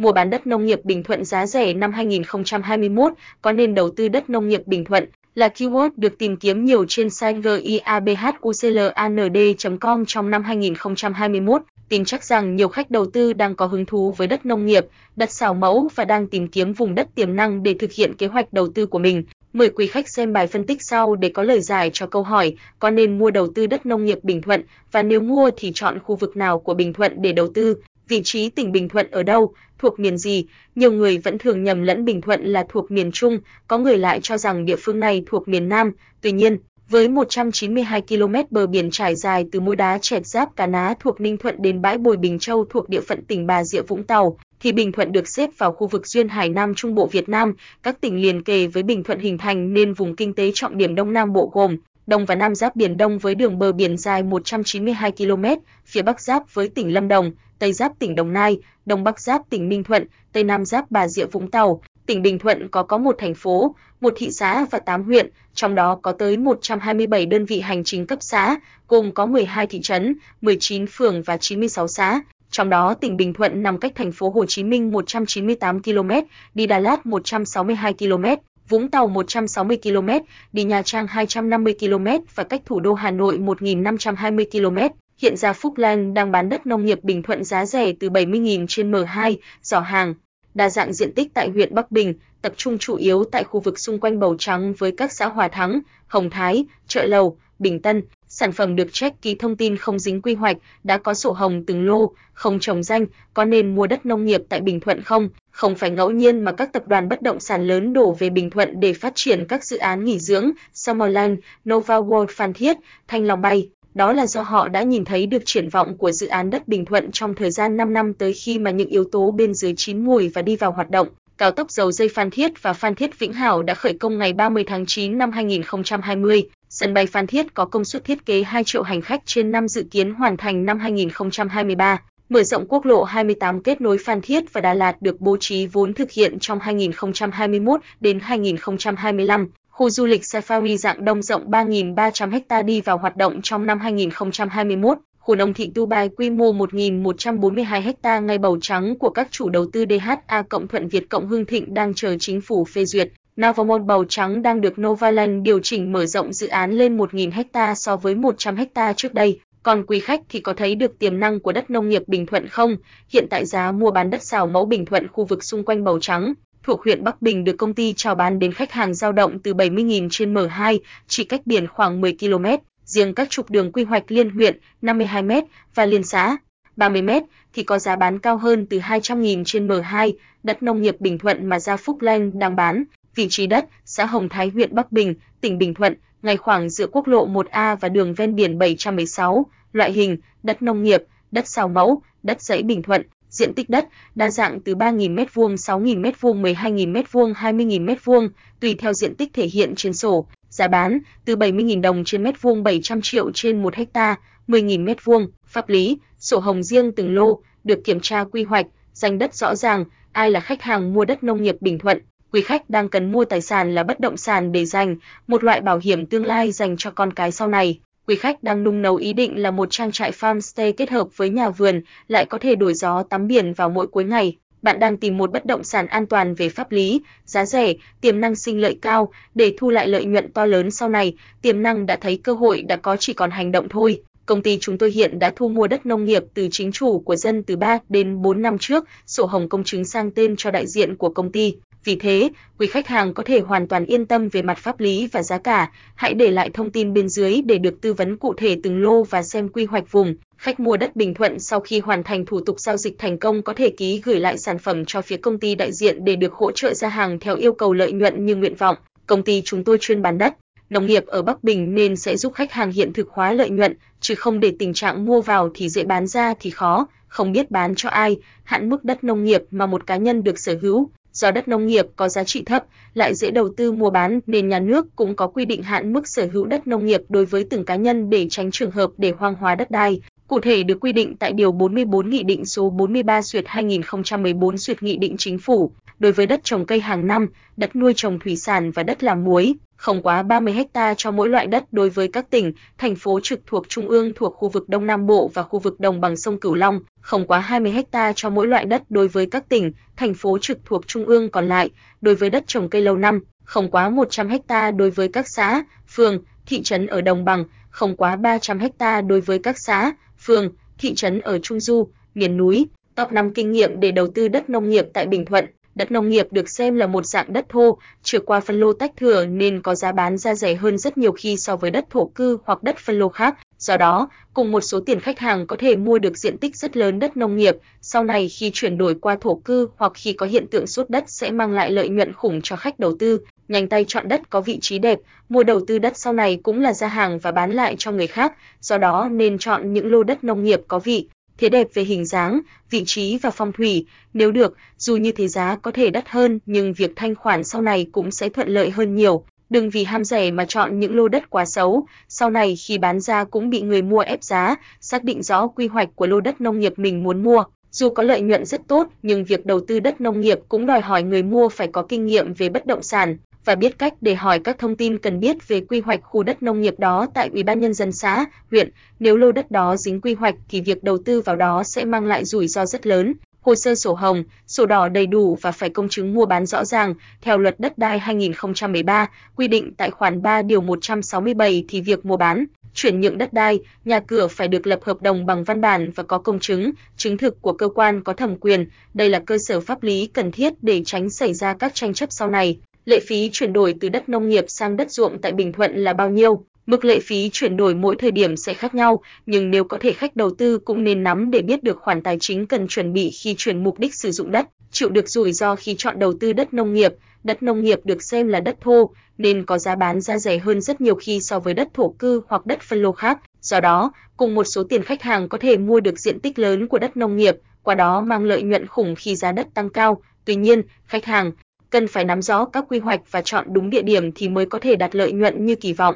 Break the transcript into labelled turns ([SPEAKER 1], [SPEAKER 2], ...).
[SPEAKER 1] mua bán đất nông nghiệp Bình Thuận giá rẻ năm 2021, có nên đầu tư đất nông nghiệp Bình Thuận là keyword được tìm kiếm nhiều trên site giabhucland.com trong năm 2021. Tin chắc rằng nhiều khách đầu tư đang có hứng thú với đất nông nghiệp, đất xào mẫu và đang tìm kiếm vùng đất tiềm năng để thực hiện kế hoạch đầu tư của mình. Mời quý khách xem bài phân tích sau để có lời giải cho câu hỏi có nên mua đầu tư đất nông nghiệp Bình Thuận và nếu mua thì chọn khu vực nào của Bình Thuận để đầu tư, vị trí tỉnh Bình Thuận ở đâu, thuộc miền gì. Nhiều người vẫn thường nhầm lẫn Bình Thuận là thuộc miền Trung, có người lại cho rằng địa phương này thuộc miền Nam. Tuy nhiên, với 192 km bờ biển trải dài từ mũi đá chẹt giáp Cá Ná thuộc Ninh Thuận đến bãi Bồi Bình Châu thuộc địa phận tỉnh Bà Rịa Vũng Tàu, thì Bình Thuận được xếp vào khu vực duyên hải Nam Trung Bộ Việt Nam. Các tỉnh liền kề với Bình Thuận hình thành nên vùng kinh tế trọng điểm Đông Nam Bộ gồm Đông và Nam giáp Biển Đông với đường bờ biển dài 192 km, phía Bắc giáp với tỉnh Lâm Đồng, Tây giáp tỉnh Đồng Nai, Đông Bắc giáp tỉnh Ninh Thuận, Tây Nam giáp Bà Rịa Vũng Tàu. Tỉnh Bình Thuận có có một thành phố, một thị xã và 8 huyện, trong đó có tới 127 đơn vị hành chính cấp xã, gồm có 12 thị trấn, 19 phường và 96 xã. Trong đó tỉnh Bình Thuận nằm cách thành phố Hồ Chí Minh 198 km, đi Đà Lạt 162 km, Vũng Tàu 160 km, đi Nha Trang 250 km và cách thủ đô Hà Nội 1520 km. Hiện Gia Phúc Lan đang bán đất nông nghiệp Bình Thuận giá rẻ từ 70.000 trên M2, giỏ hàng. Đa dạng diện tích tại huyện Bắc Bình, tập trung chủ yếu tại khu vực xung quanh Bầu Trắng với các xã Hòa Thắng, Hồng Thái, Chợ Lầu, Bình Tân. Sản phẩm được check ký thông tin không dính quy hoạch, đã có sổ hồng từng lô, không trồng danh, có nên mua đất nông nghiệp tại Bình Thuận không? Không phải ngẫu nhiên mà các tập đoàn bất động sản lớn đổ về Bình Thuận để phát triển các dự án nghỉ dưỡng, Summerland, Nova World Phan Thiết, Thanh Long Bay. Đó là do họ đã nhìn thấy được triển vọng của dự án đất Bình Thuận trong thời gian 5 năm tới khi mà những yếu tố bên dưới chín mùi và đi vào hoạt động. Cao tốc dầu dây Phan Thiết và Phan Thiết Vĩnh Hảo đã khởi công ngày 30 tháng 9 năm 2020. Sân bay Phan Thiết có công suất thiết kế 2 triệu hành khách trên năm dự kiến hoàn thành năm 2023. Mở rộng quốc lộ 28 kết nối Phan Thiết và Đà Lạt được bố trí vốn thực hiện trong 2021 đến 2025. Khu du lịch Safari dạng đông rộng 3.300 ha đi vào hoạt động trong năm 2021. Khu nông thị Dubai quy mô 1.142 ha ngay bầu trắng của các chủ đầu tư DHA Cộng Thuận Việt Cộng Hưng Thịnh đang chờ chính phủ phê duyệt. Navamon bầu trắng đang được Novaland điều chỉnh mở rộng dự án lên 1.000 ha so với 100 ha trước đây. Còn quý khách thì có thấy được tiềm năng của đất nông nghiệp Bình Thuận không? Hiện tại giá mua bán đất xào mẫu Bình Thuận khu vực xung quanh Bầu Trắng thuộc huyện Bắc Bình được công ty chào bán đến khách hàng dao động từ 70.000 trên M2, chỉ cách biển khoảng 10 km. Riêng các trục đường quy hoạch liên huyện 52 m và liên xã 30 m thì có giá bán cao hơn từ 200.000 trên M2. Đất nông nghiệp Bình Thuận mà Gia Phúc Lanh đang bán, vị trí đất xã Hồng Thái huyện Bắc Bình, tỉnh Bình Thuận ngay khoảng giữa quốc lộ 1A và đường ven biển 716, loại hình đất nông nghiệp, đất xào mẫu, đất dãy Bình Thuận, diện tích đất đa dạng từ 3.000 m2, 6.000 m2, 12.000 m2, 20.000 m2, tùy theo diện tích thể hiện trên sổ. Giá bán từ 70.000 đồng trên mét vuông 700 triệu trên 1 hecta, 10.000 m2. Pháp lý, sổ hồng riêng từng lô, được kiểm tra quy hoạch, danh đất rõ ràng, ai là khách hàng mua đất nông nghiệp Bình Thuận, quý khách đang cần mua tài sản là bất động sản để dành, một loại bảo hiểm tương lai dành cho con cái sau này. Quý khách đang nung nấu ý định là một trang trại farmstay kết hợp với nhà vườn, lại có thể đổi gió tắm biển vào mỗi cuối ngày. Bạn đang tìm một bất động sản an toàn về pháp lý, giá rẻ, tiềm năng sinh lợi cao để thu lại lợi nhuận to lớn sau này, tiềm năng đã thấy cơ hội đã có chỉ còn hành động thôi. Công ty chúng tôi hiện đã thu mua đất nông nghiệp từ chính chủ của dân từ 3 đến 4 năm trước, sổ hồng công chứng sang tên cho đại diện của công ty. Vì thế, quý khách hàng có thể hoàn toàn yên tâm về mặt pháp lý và giá cả. Hãy để lại thông tin bên dưới để được tư vấn cụ thể từng lô và xem quy hoạch vùng. Khách mua đất Bình Thuận sau khi hoàn thành thủ tục giao dịch thành công có thể ký gửi lại sản phẩm cho phía công ty đại diện để được hỗ trợ ra hàng theo yêu cầu lợi nhuận như nguyện vọng. Công ty chúng tôi chuyên bán đất nông nghiệp ở Bắc Bình nên sẽ giúp khách hàng hiện thực hóa lợi nhuận, chứ không để tình trạng mua vào thì dễ bán ra thì khó, không biết bán cho ai, hạn mức đất nông nghiệp mà một cá nhân được sở hữu do đất nông nghiệp có giá trị thấp, lại dễ đầu tư mua bán nên nhà nước cũng có quy định hạn mức sở hữu đất nông nghiệp đối với từng cá nhân để tránh trường hợp để hoang hóa đất đai. Cụ thể được quy định tại điều 44 Nghị định số 43 duyệt 2014 duyệt Nghị định Chính phủ đối với đất trồng cây hàng năm, đất nuôi trồng thủy sản và đất làm muối, không quá 30 ha cho mỗi loại đất đối với các tỉnh, thành phố trực thuộc trung ương thuộc khu vực Đông Nam Bộ và khu vực đồng bằng sông Cửu Long, không quá 20 ha cho mỗi loại đất đối với các tỉnh, thành phố trực thuộc trung ương còn lại, đối với đất trồng cây lâu năm, không quá 100 ha đối với các xã, phường, thị trấn ở đồng bằng, không quá 300 ha đối với các xã, phường, thị trấn ở trung du, miền núi. Top 5 kinh nghiệm để đầu tư đất nông nghiệp tại Bình Thuận. Đất nông nghiệp được xem là một dạng đất thô, chưa qua phân lô tách thửa nên có giá bán ra rẻ hơn rất nhiều khi so với đất thổ cư hoặc đất phân lô khác. Do đó, cùng một số tiền khách hàng có thể mua được diện tích rất lớn đất nông nghiệp, sau này khi chuyển đổi qua thổ cư hoặc khi có hiện tượng sốt đất sẽ mang lại lợi nhuận khủng cho khách đầu tư. Nhanh tay chọn đất có vị trí đẹp, mua đầu tư đất sau này cũng là ra hàng và bán lại cho người khác, do đó nên chọn những lô đất nông nghiệp có vị thế đẹp về hình dáng, vị trí và phong thủy, nếu được, dù như thế giá có thể đắt hơn nhưng việc thanh khoản sau này cũng sẽ thuận lợi hơn nhiều. Đừng vì ham rẻ mà chọn những lô đất quá xấu, sau này khi bán ra cũng bị người mua ép giá, xác định rõ quy hoạch của lô đất nông nghiệp mình muốn mua. Dù có lợi nhuận rất tốt, nhưng việc đầu tư đất nông nghiệp cũng đòi hỏi người mua phải có kinh nghiệm về bất động sản và biết cách để hỏi các thông tin cần biết về quy hoạch khu đất nông nghiệp đó tại Ủy ban nhân dân xã, huyện. Nếu lô đất đó dính quy hoạch thì việc đầu tư vào đó sẽ mang lại rủi ro rất lớn. Hồ sơ sổ hồng, sổ đỏ đầy đủ và phải công chứng mua bán rõ ràng. Theo luật đất đai 2013, quy định tại khoản 3 điều 167 thì việc mua bán, chuyển nhượng đất đai, nhà cửa phải được lập hợp đồng bằng văn bản và có công chứng, chứng thực của cơ quan có thẩm quyền. Đây là cơ sở pháp lý cần thiết để tránh xảy ra các tranh chấp sau này. Lệ phí chuyển đổi từ đất nông nghiệp sang đất ruộng tại Bình Thuận là bao nhiêu? Mức lệ phí chuyển đổi mỗi thời điểm sẽ khác nhau, nhưng nếu có thể khách đầu tư cũng nên nắm để biết được khoản tài chính cần chuẩn bị khi chuyển mục đích sử dụng đất, chịu được rủi ro khi chọn đầu tư đất nông nghiệp. Đất nông nghiệp được xem là đất thô nên có giá bán ra rẻ hơn rất nhiều khi so với đất thổ cư hoặc đất phân lô khác. Do đó, cùng một số tiền khách hàng có thể mua được diện tích lớn của đất nông nghiệp, qua đó mang lợi nhuận khủng khi giá đất tăng cao. Tuy nhiên, khách hàng cần phải nắm rõ các quy hoạch và chọn đúng địa điểm thì mới có thể đạt lợi nhuận như kỳ vọng.